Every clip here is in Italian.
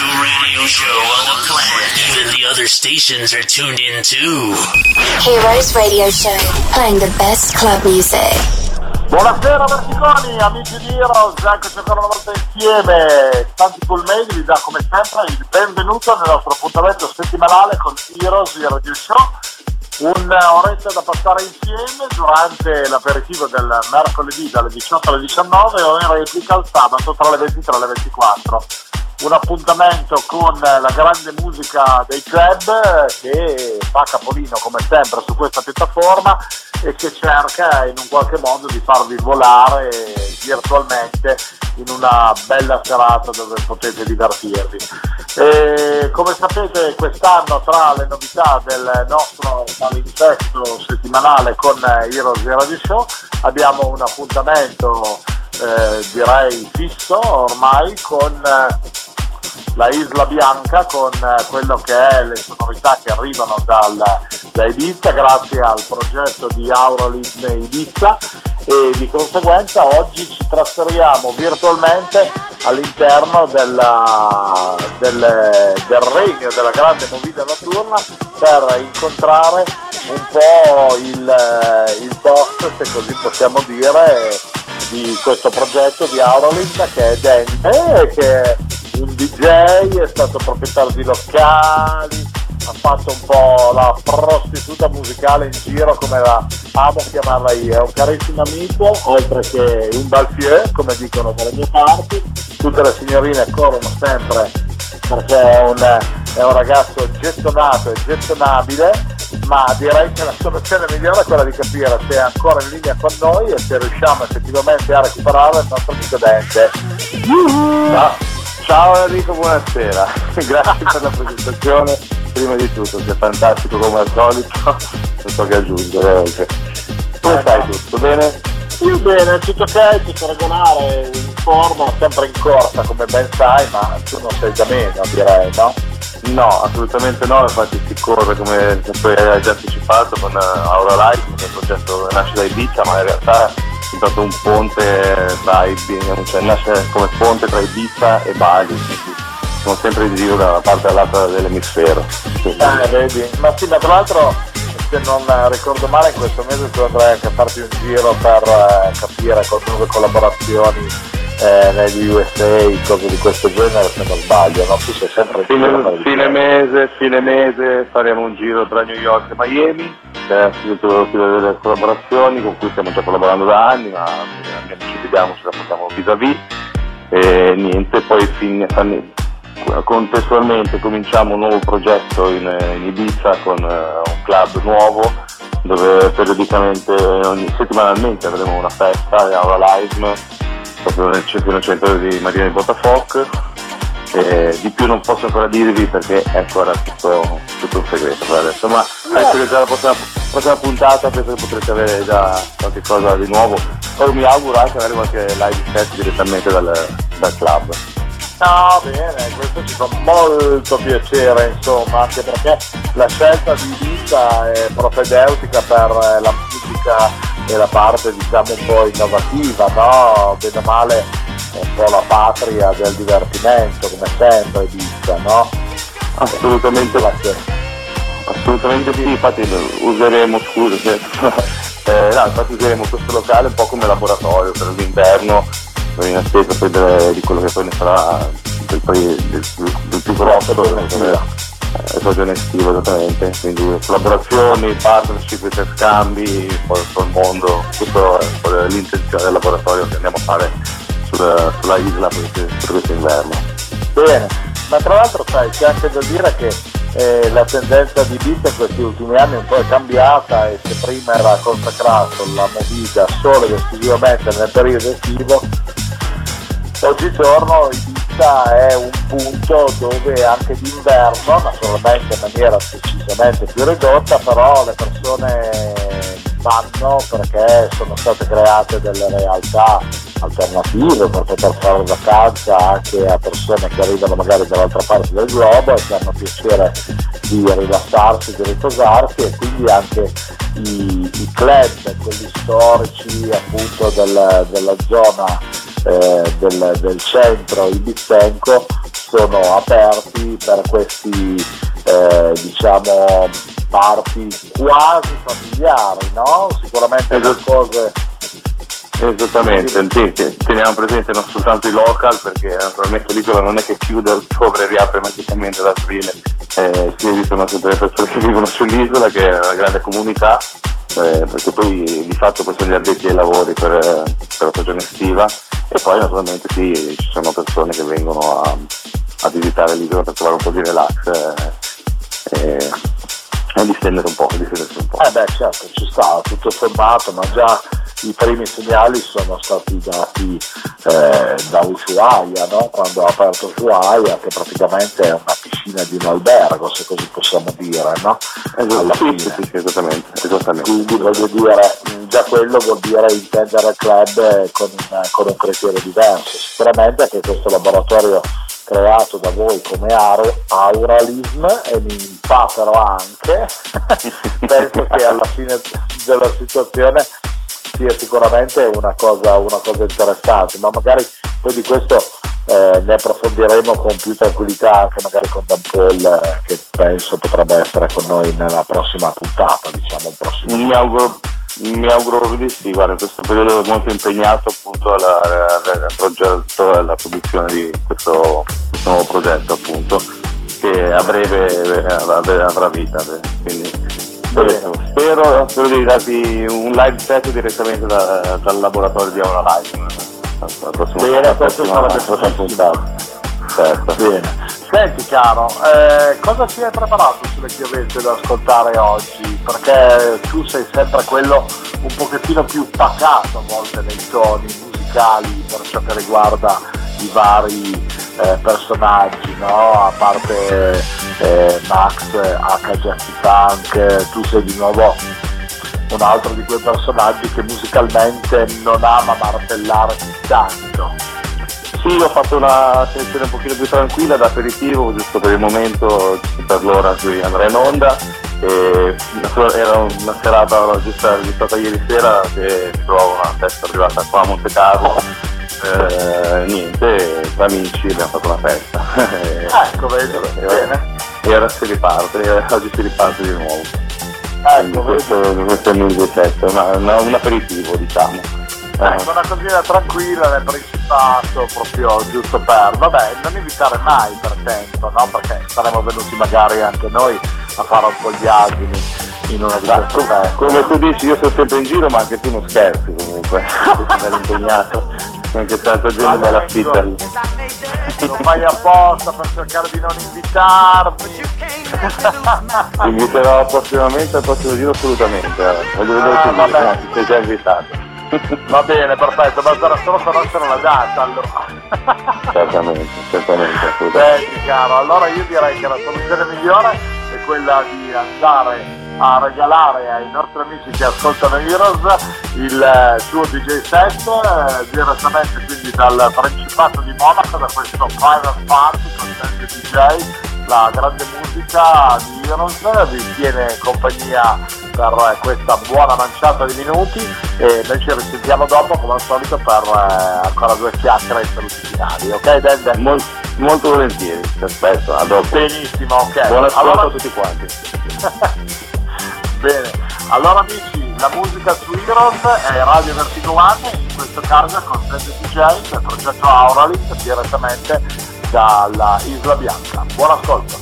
to radio show on the planet. Even the other stations are tuned in too. Heroes Radio Show, playing the best club music. Buonasera Verticoni, amici di Heroes, eccoci ancora una volta insieme, tanti cool mail vi dà come sempre il benvenuto nel nostro appuntamento settimanale con Heroes di Radio Show, un'oretta da passare insieme durante l'aperitivo del mercoledì dalle 18 alle 19 o in replica il sabato tra le 23 e le 24 un appuntamento con la grande musica dei club che fa capolino come sempre su questa piattaforma e che cerca in un qualche modo di farvi volare virtualmente in una bella serata dove potete divertirvi. E come sapete quest'anno tra le novità del nostro palinsesto settimanale con Heroes Radio Show abbiamo un appuntamento eh, direi fisso ormai con la Isla Bianca con eh, quello che è le sonorità che arrivano dal, da Ibiza grazie al progetto di Auralid Ibiza. E di conseguenza oggi ci trasferiamo virtualmente all'interno della, del, del regno della grande movida notturna per incontrare un po' il, il boss, se così possiamo dire, di questo progetto di Auralid che è Dente che un DJ, è stato proprietario di locali, ha fatto un po' la prostituta musicale in giro come la amo chiamarla io, è un carissimo amico, oltre che un balfier, come dicono dalle mie parti, tutte le signorine corrono sempre perché è un, è un ragazzo gettonato e gettonabile, ma direi che la soluzione migliore è quella di capire se è ancora in linea con noi e se riusciamo effettivamente a recuperare il nostro amico Dente. Ciao. Ciao Enrico, buonasera. Grazie per la presentazione. Prima di tutto, sei fantastico come al solito. Non so che aggiungere. Come Eh, stai? Tutto bene? Io bene, tutto ok, tutto regolare, in forma, sempre in corsa come ben sai, ma tu non sei da meno direi, no? No, assolutamente no, infatti si corre come hai già anticipato con eh, Aura è un progetto nasce da Ibiza, ma in realtà è diventato un ponte tra Ibiza, cioè nasce come ponte tra Ibiza e Bali, siamo sempre in giro da una parte all'altra dell'emisfero. Eh, vedi, ma sì, ma tra l'altro se non ricordo male in questo mese tu andrai anche a farti un giro per eh, capire con nuove collaborazioni eh, negli USA, cose di questo genere se non sbaglio, no? Tu sei sempre Fine, fine mese, fine mese faremo un giro tra New York e Miami, finito delle collaborazioni con cui stiamo già collaborando da anni, ma eh, ci vediamo, ce la portiamo vis-à-vis. E niente, poi fin- fan- contestualmente cominciamo un nuovo progetto in, in Ibiza con eh, un club nuovo dove periodicamente, ogni, settimanalmente avremo una festa, Aura Live, proprio nel nel centro di Marina di Botafoc eh, di più non posso ancora dirvi perché è ancora tutto, tutto un segreto per adesso, ma penso che già la prossima, prossima puntata penso che potrete avere già qualche cosa di nuovo. Poi mi auguro anche avere qualche live set direttamente dal, dal club. No, bene, questo ci fa molto piacere, insomma, anche perché la scelta di Ibiza è propedeutica per eh, la musica e la parte, diciamo, un po' innovativa, no? Bene o male è un po' la patria del divertimento, come sempre Ibiza, no? Assolutamente, assolutamente sì, infatti useremo, scusa, eh, no, infatti useremo questo locale un po' come laboratorio per l'inverno, in attesa poi de- di quello che poi ne sarà del, del, del più grosso, eh, stagione estiva esattamente, quindi collaborazioni, partnership, interscambi, poi tutto il mondo, tutto è l'intenzione del laboratorio che andiamo a fare sulla, sulla isla per per questo inverno. Bene, ma tra l'altro sai, c'è anche da dire che eh, la tendenza di Ibiza in questi ultimi anni un po' è cambiata e se prima era consacrato la movida solo ed esclusivamente nel periodo estivo, oggigiorno Ibiza è un punto dove anche d'inverno, naturalmente in maniera decisamente più ridotta, però le persone vanno perché sono state create delle realtà alternative per poter fare vacanza anche a persone che arrivano magari dall'altra parte del globo e che hanno piacere di rilassarsi, di riposarsi e quindi anche i, i club, quelli storici appunto del- della zona eh, del, del centro ibizenco sono aperti per questi eh, diciamo parti quasi familiari, no? Sicuramente le Esatto. cose Esattamente, sì, teniamo presente non soltanto i local perché naturalmente l'isola non è che chiude ottobre e riapre magicamente ad aprile, eh, si esistono sempre le persone che vivono sull'isola che è una grande comunità, eh, perché poi di fatto poi sono gli addetti ai lavori per, per la stagione estiva e poi naturalmente sì, ci sono persone che vengono a, a visitare l'isola per trovare un po' di relax eh, e distendere un po', distendersi un po'. Eh beh certo, ci sta, tutto sommato, ma già i primi segnali sono stati dati eh, da Ushuaia, no? quando ha aperto Ushuaia, che praticamente è una piscina di un albergo, se così possiamo dire, no? Alla Esatto, sì, fine. sì, sì, esattamente, esattamente. Quindi voglio dire, già quello vuol dire intendere il club con, un- con un criterio diverso. Sicuramente che questo laboratorio creato da voi come Auro- Auralism e mi fa però anche, penso che alla fine della situazione sia sicuramente una cosa, una cosa interessante, ma magari poi di questo eh, ne approfondiremo con più tranquillità anche magari con Dan Paul eh, che penso potrebbe essere con noi nella prossima puntata, diciamo il prossimo. Mi auguro, mi auguro di sì, guarda, in questo periodo molto impegnato appunto alla, alla- al progetto e alla produzione di questo, questo nuovo progetto appunto che a breve eh, avrà vita. Quindi spero, spero, di darti un live set direttamente da- dal laboratorio di Aura Live. La prossima, la prossima- la prossima bellissimo. puntata. Certo. Bene. Senti caro, eh, cosa ci hai preparato sulle chiavette da ascoltare oggi? Perché tu sei sempre quello un pochettino più pacato a volte nei toni musicali per ciò che riguarda i vari eh, personaggi, no? A parte eh, Max, Funk, eh, tu sei di nuovo un altro di quei personaggi che musicalmente non ama martellare tanto. Sì, ho fatto una selezione un pochino più tranquilla da aperitivo, giusto per il momento, per l'ora in cui andrei in onda. E era una serata giusta registrata ieri sera che trovavo una festa privata qua a Monte Carlo. Eh, niente, tra amici abbiamo fatto una festa. Ecco, vedi, E bene. e ora si riparte, oggi si riparte di nuovo. Quindi Ecco, questo, questo è il mio set, un aperitivo diciamo. Ecco, una cosina tranquilla nel principato, proprio giusto per, vabbè, non invitare mai per tempo, no? Perché saremmo venuti magari anche noi a fare un po' gli asini in una Esatto, feste. come tu dici io sono sempre in giro ma anche tu non scherzi comunque, sei bello impegnato, anche tanta gente me la affitta lì. Lo fai apposta per cercare di non invitarmi. Ti inviterò prossimamente al prossimo giro assolutamente, eh. voglio vedere Ah, ti sei già invitato. Va bene, perfetto, basterà solo conoscere la data allora. certamente, certamente, assolutamente. Caro, allora io direi che la soluzione migliore è quella di andare a regalare ai nostri amici che ascoltano Heroes il eh, suo DJ set eh, direttamente quindi dal Principato di Monaco, da questo private party con tanti DJ, la grande musica di Heroes vi tiene compagnia per questa buona manciata di minuti e noi ci risentiamo dopo come al solito per eh, ancora due chiacchiere e saluti finali, ok Dende? Mol- molto volentieri, ti aspetto, a dopo. Benissimo, ok. Buon ascolto Allora- a tutti quanti. Bene, allora amici, la musica su Heroes è Radio Vertigo One, in questo caso con Sente DJ del progetto Auralink direttamente dalla Isla Bianca. Buon ascolto.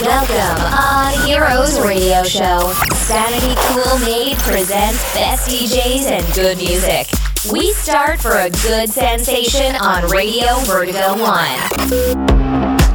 Welcome on Heroes Radio Show. Sanity Cool Made presents best DJs and good music. We start for a good sensation on Radio Vertigo 1.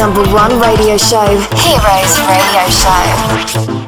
Number one radio show, Heroes Radio Show.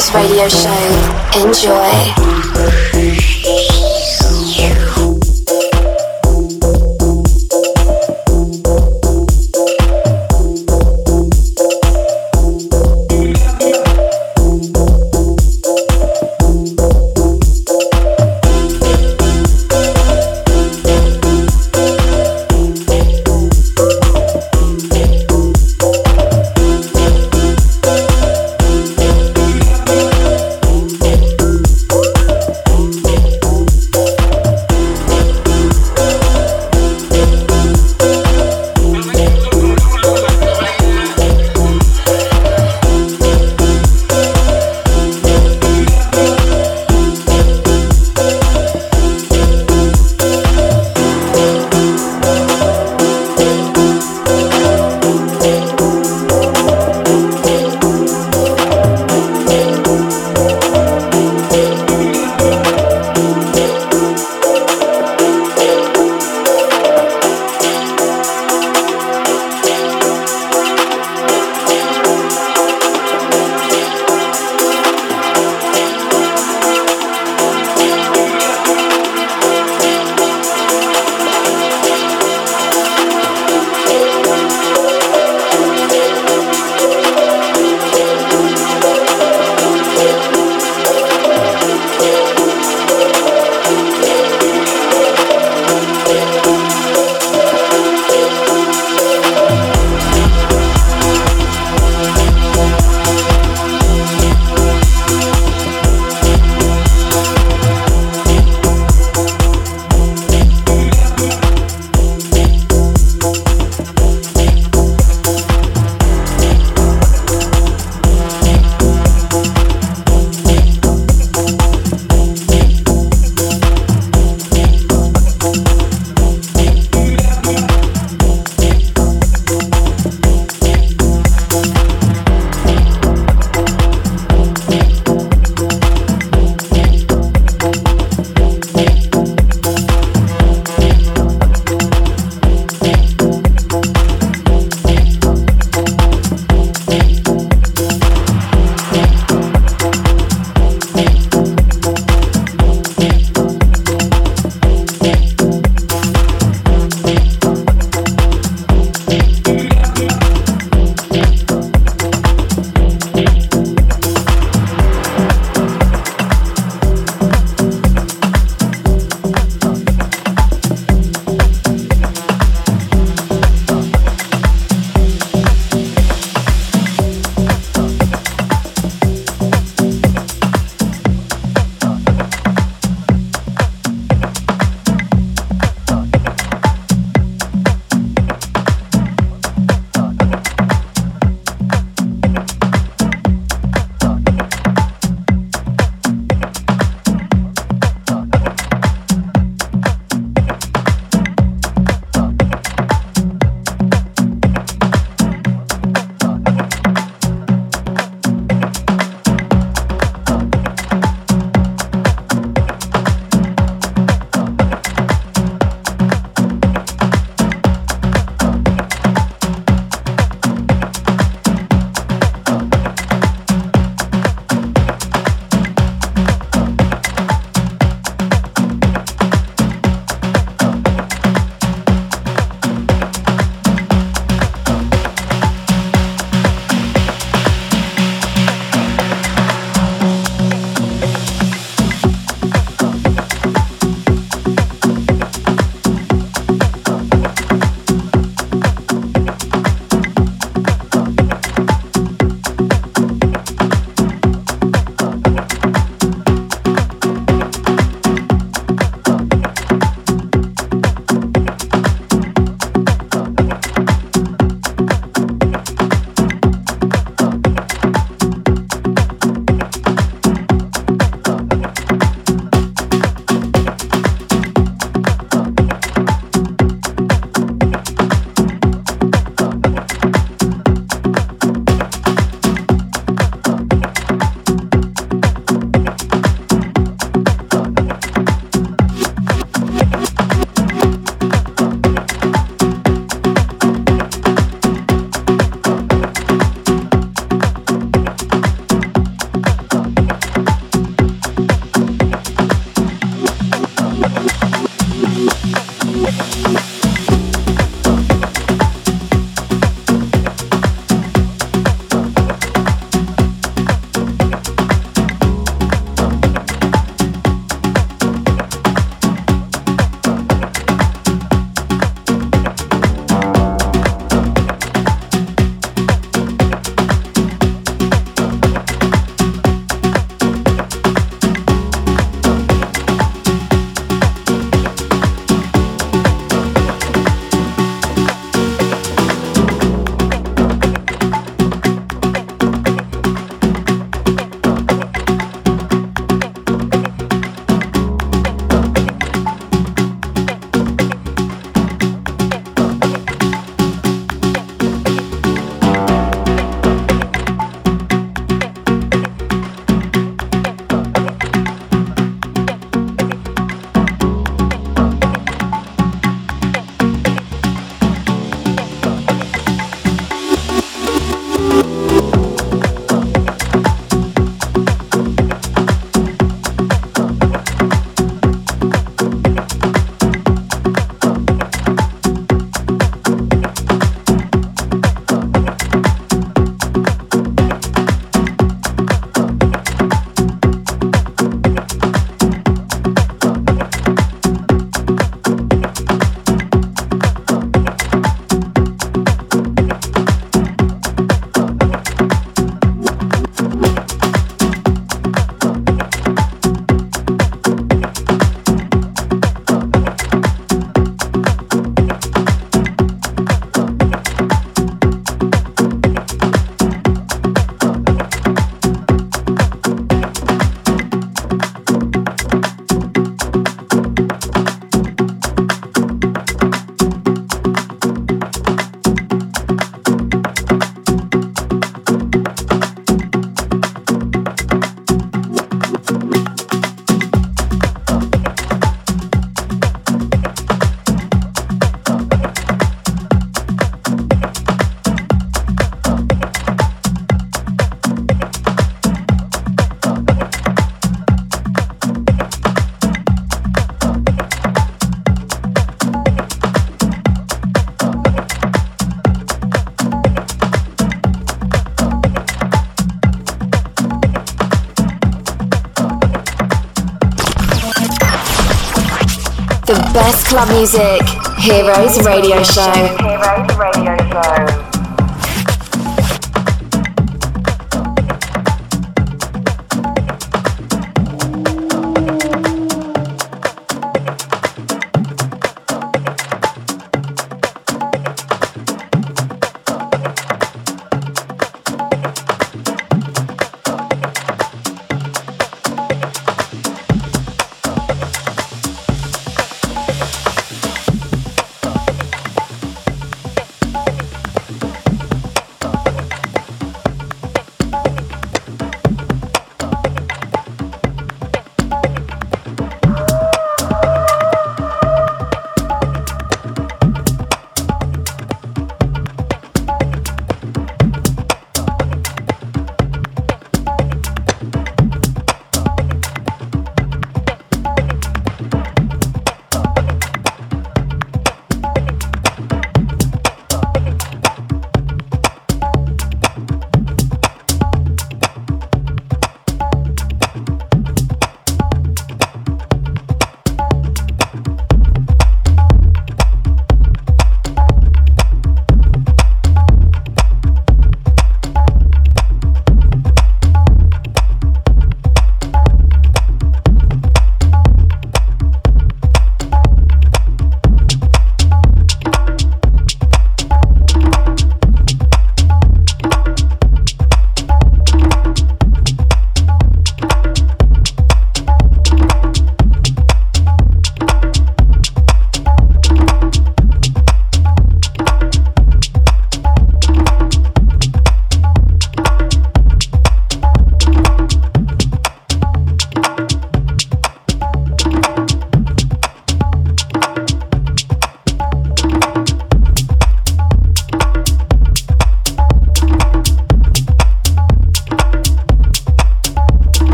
Heroes Radio Show. Enjoy. Club music. Heroes Radio Show. Heroes Radio Show.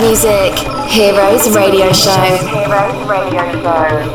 Music. Heroes Radio Show. Heroes Radio Show.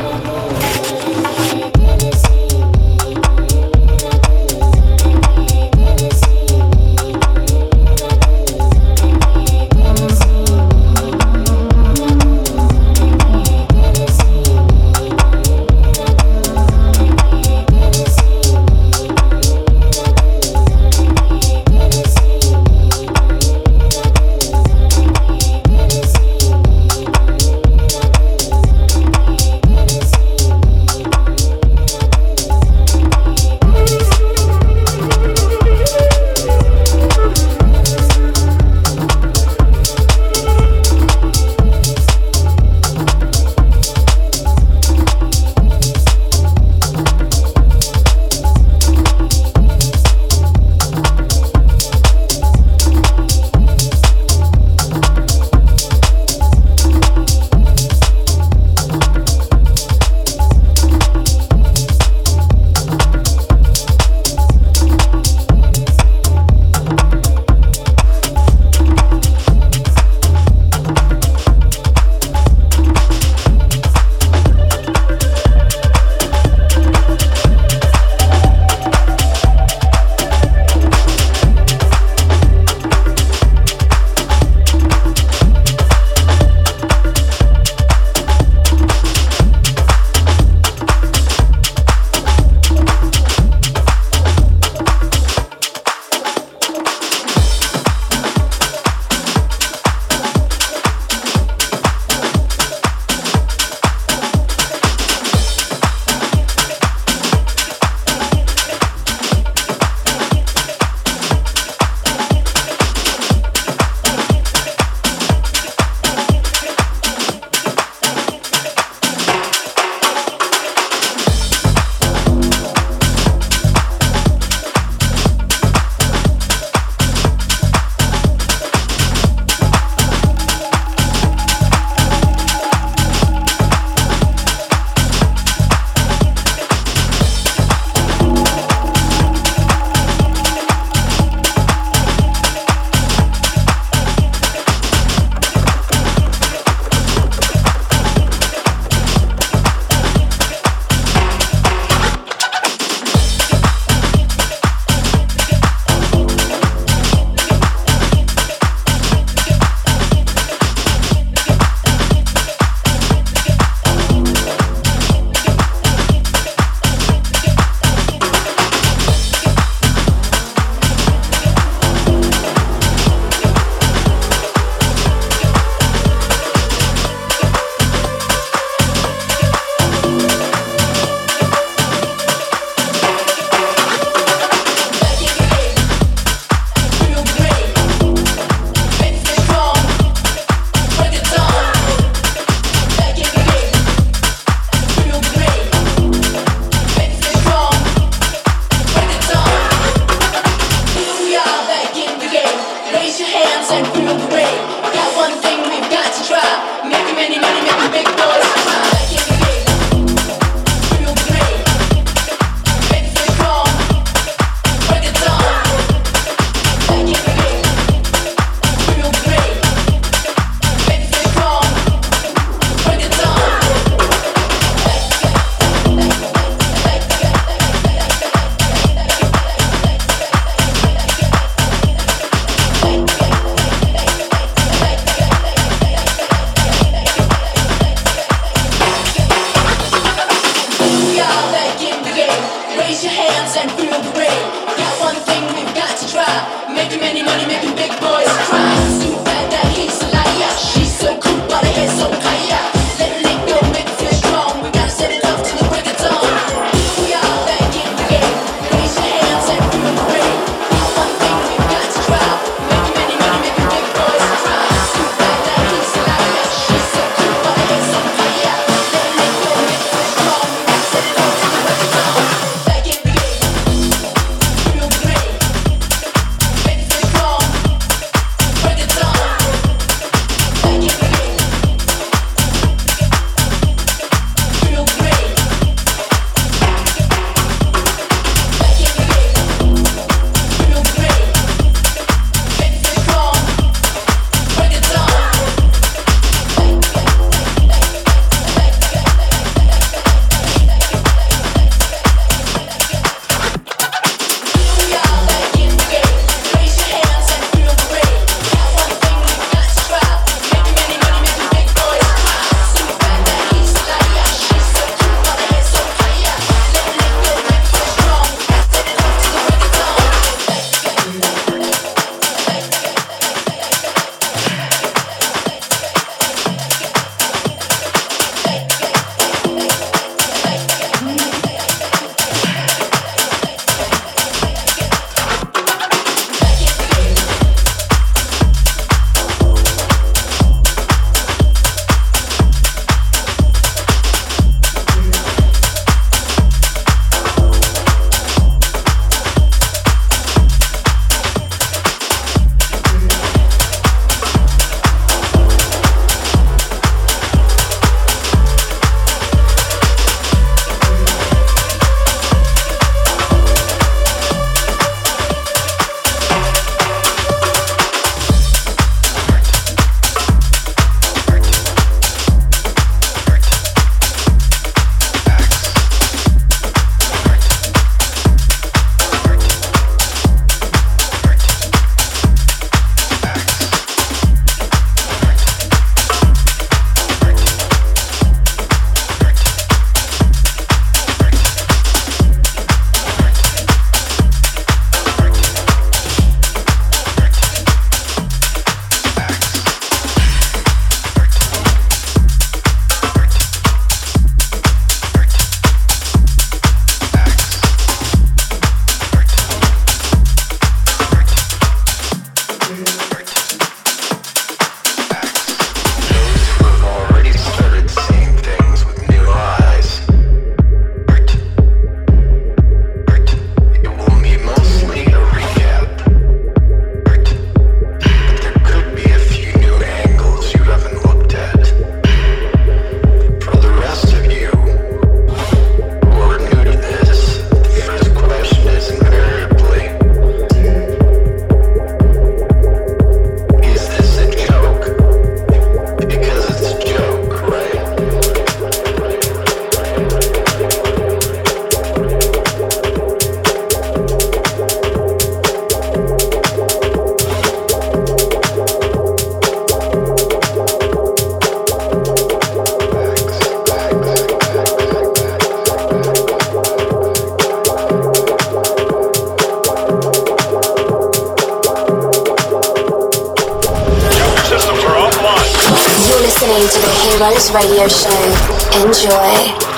to the Heroes Radio Show. Enjoy.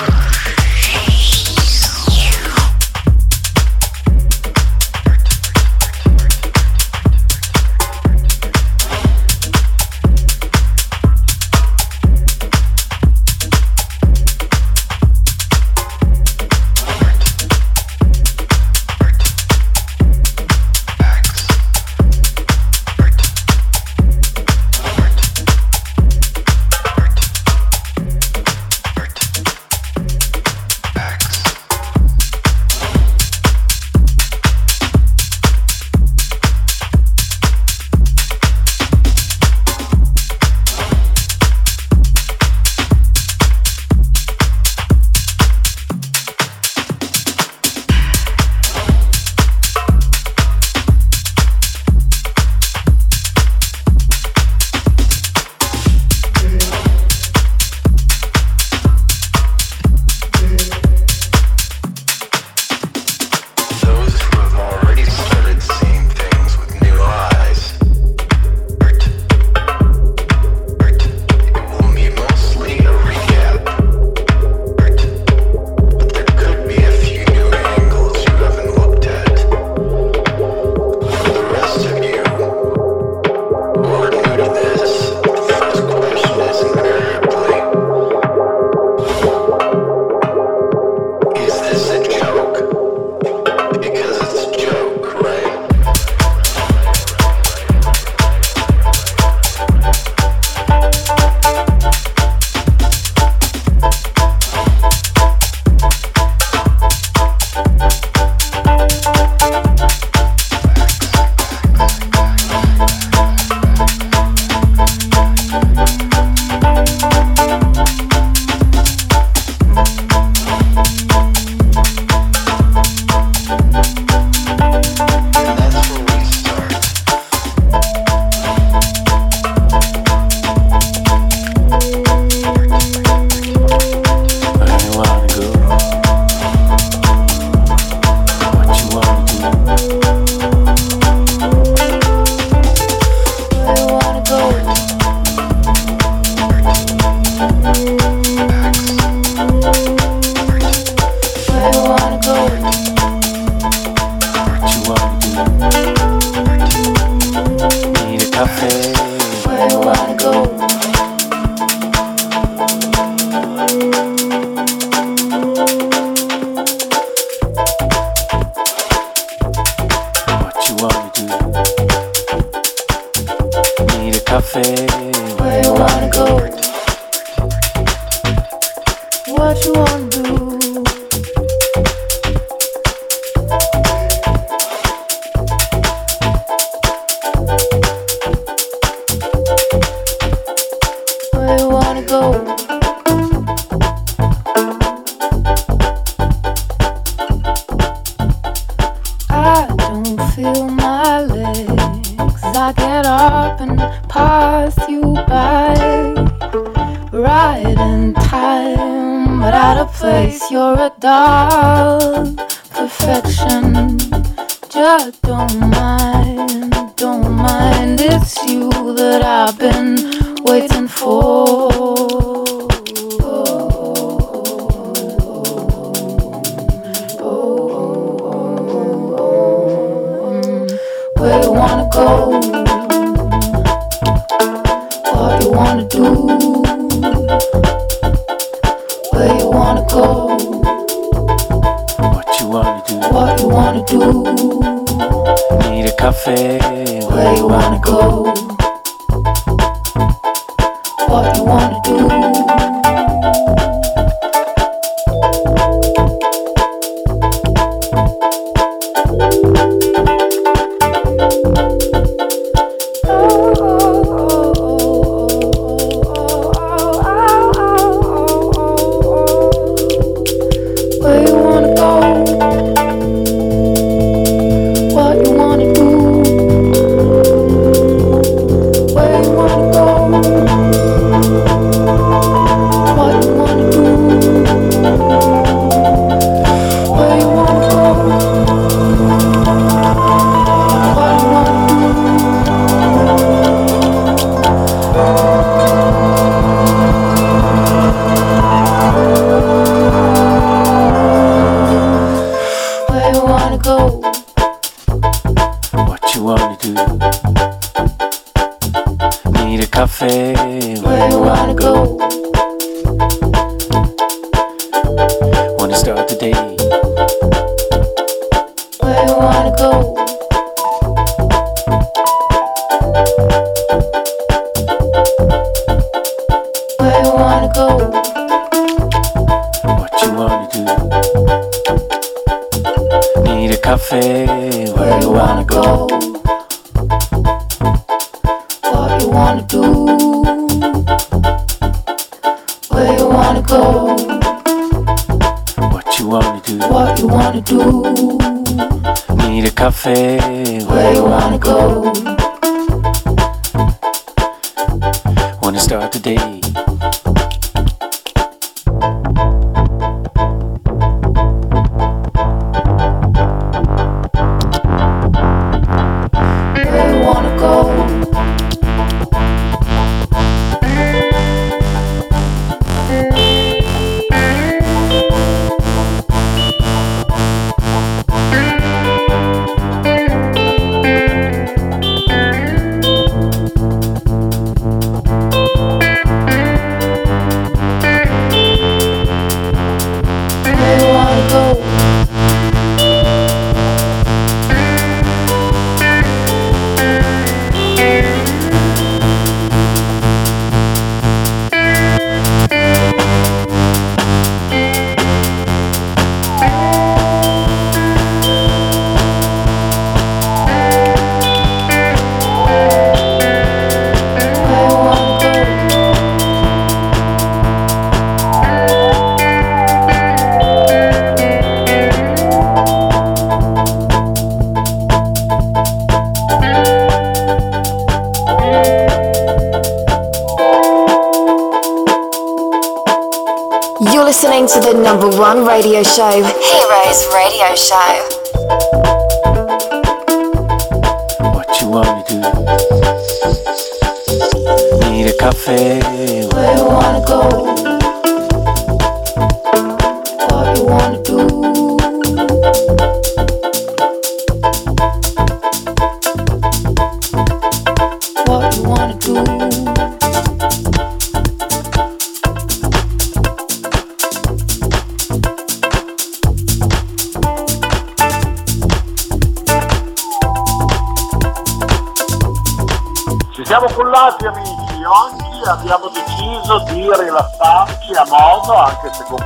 Where you wanna go? What you wanna do? Where you wanna go? What you wanna do? What you wanna do? Need a cafe? Where you wanna go?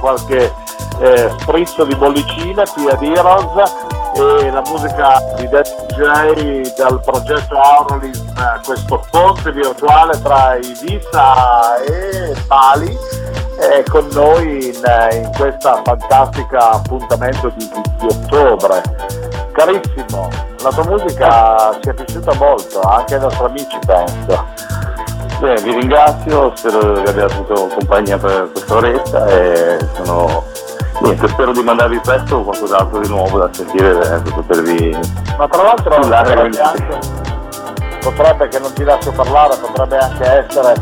Qualche eh, sprizzo di bollicine qui ad Heroes e la musica di Death DJ dal progetto Aurolism, questo ponte virtuale tra Ibiza e Bali è con noi in, in questo fantastico appuntamento di, di- di ottobre. Carissimo, la tua musica ci è piaciuta molto, anche ai nostri amici penso. Beh, vi ringrazio, spero che abbiate avuto compagnia per questa oretta e sono... Niente, spero di mandarvi presto qualcos'altro di nuovo da sentire eh, per potervi... Ma tra l'altro potrebbe, che- anche, potrebbe che non ti lascio parlare, potrebbe anche essere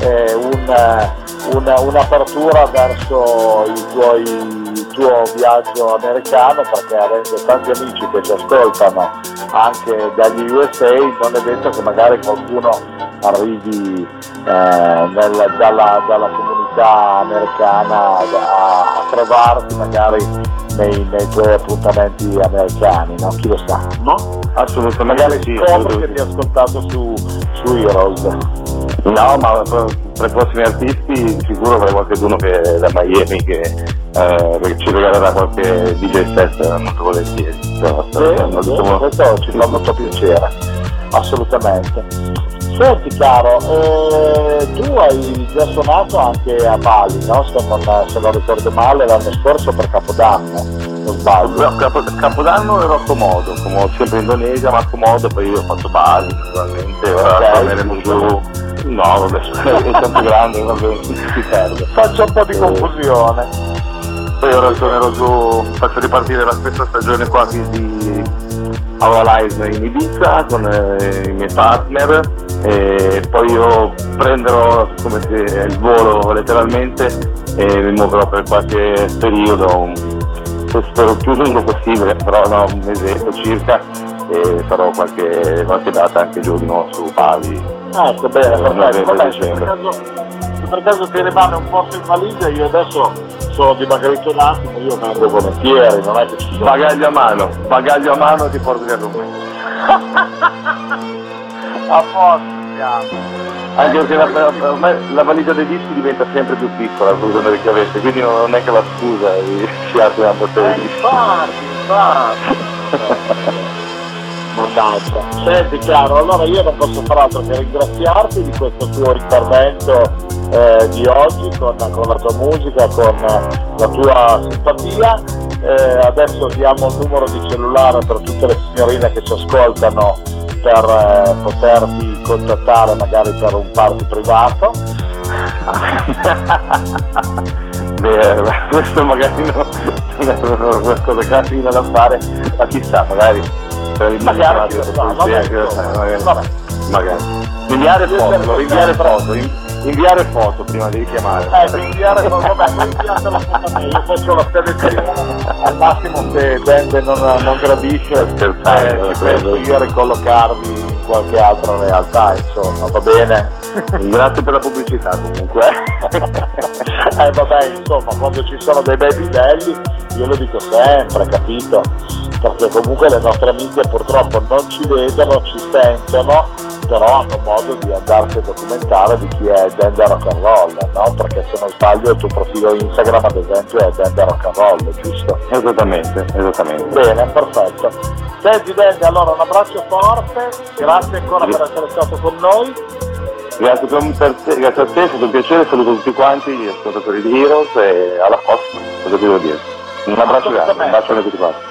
eh, un, eh, un- un'apertura verso il, tuoi- il tuo viaggio americano perché avendo tanti amici che ci ascoltano anche dagli USA non è detto che magari qualcuno arrivi eh, nel- dalla, dalla comunità americana a, a trovarti magari nei, nei tuoi appuntamenti americani, no? chi lo sa, no? Assolutamente Magari sì, scopri che ti ha ascoltato su, su Heroes. No, ma per i prossimi artisti sicuro avrei qualcuno che è da Miami che, eh, ci regalerà qualche DJ set molto volentieri. Sì, sì, diciamo- questo ci fa molto piacere, assolutamente. Senti caro, eh, tu hai già suonato anche a Bali, no? se, non, se non ricordo male, l'anno scorso per Capodanno, non sbaglio. Capo- Capodanno ero a Komodo, Komodo, sempre in Indonesia, ma a Komodo poi io ho fatto Bali, naturalmente, ora Ok. torneremo giù. No, vabbè, è tanto grande, vabbè, si perde. Faccio un po' di confusione. Poi ora tornerò giù, faccio ripartire la stessa stagione qua qui di Aura Live in Ibiza con eh, i miei partner e poi io prenderò come se il volo letteralmente e mi muoverò per qualche periodo spero più lungo possibile, però no, un mesetto circa e farò qualche, qualche data anche giù di nuovo su Pali. Ah, ecco, bene, Eh, perfetto. novembre, Vabbè, se per, caso, se per caso ti rimane un posto in valigia, io adesso sono dimagrito un attimo, io vengo volentieri, non è che ci sono... Bagaglio a mano, bagaglio a mano ti porto via con me. A posto, siamo. Anche perché la, me la valigia dei dischi diventa sempre più piccola con le chiavette, quindi non è che la scusa di sciarsi una bottiglia di dischi. infatti, infatti. Mannaggia. Senti caro, allora io non posso far altro che ringraziarti di questo tuo intervento eh, di oggi con, con la tua musica, con la tua simpatia. Eh, adesso diamo il numero di cellulare per tutte le signorine che ci ascoltano per eh, poterti contattare magari per un party privato. Beh, questo magari no, non è una cosa carina da fare, ma chissà, magari per il Magari, magari, vabbè. magari. Inviare foto, inviare foto, inviare foto prima di chiamare. Eh, per inviare, vabbè, non inviate la foto a me, io faccio la selezione, al massimo se Dende non, non gradisce, Scherzando, eh, ci penso io a ricollocarvi in qualche altra realtà, insomma, va bene? Grazie per la pubblicità comunque. eh vabbè, insomma, quando ci sono dei bei bidelli, io lo dico sempre, capito? Perché comunque le nostre amiche purtroppo non ci vedono, ci sentono, però hanno modo di andarsi a documentare di chi è Dende Rock and Roll, no? Perché se non sbaglio il tuo profilo Instagram ad esempio è Dende Rock and Roll, giusto? esattamente, esattamente. Bene, perfetto. Senti Dende, allora un abbraccio forte, grazie ancora per essere stato con noi. Grazie, per, te, grazie a te, è stato un piacere, saluto tutti quanti, gli ascoltatori di Heroes e alla prossima, cosa devo dire. Un abbraccio grande, un bacio a tutti quanti.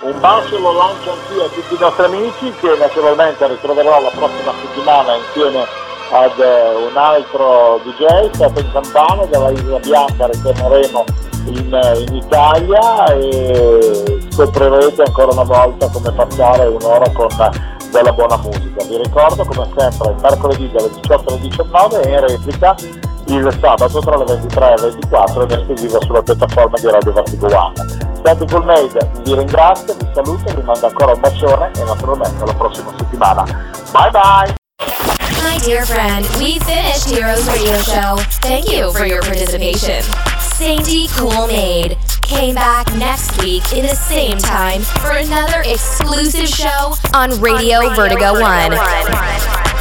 Un bacio lo lancio anch'io a tutti i nostri amici che naturalmente ritroverò la prossima settimana insieme ad eh, un altro DJ, stato in Campania, dalla Isla Bianca ritorneremo in, eh, in Italia e scoprirete ancora una volta come passare un'ora con della buona musica. Vi ricordo come sempre il mercoledì dalle 18 alle 19 e in replica il sabato tra le 23 e le 24 in esclusiva sulla piattaforma di Radio Vertigo One. Santi Colmade vi ringrazio, vi saluto, vi mando ancora un bacione e naturalmente alla prossima settimana. Bye bye! My dear friend, we finished Heroes Radio Show. Thank you for your participation. Sainty Cool Maid came back next week in the same time for another exclusive show on Radio, Vertigo, One.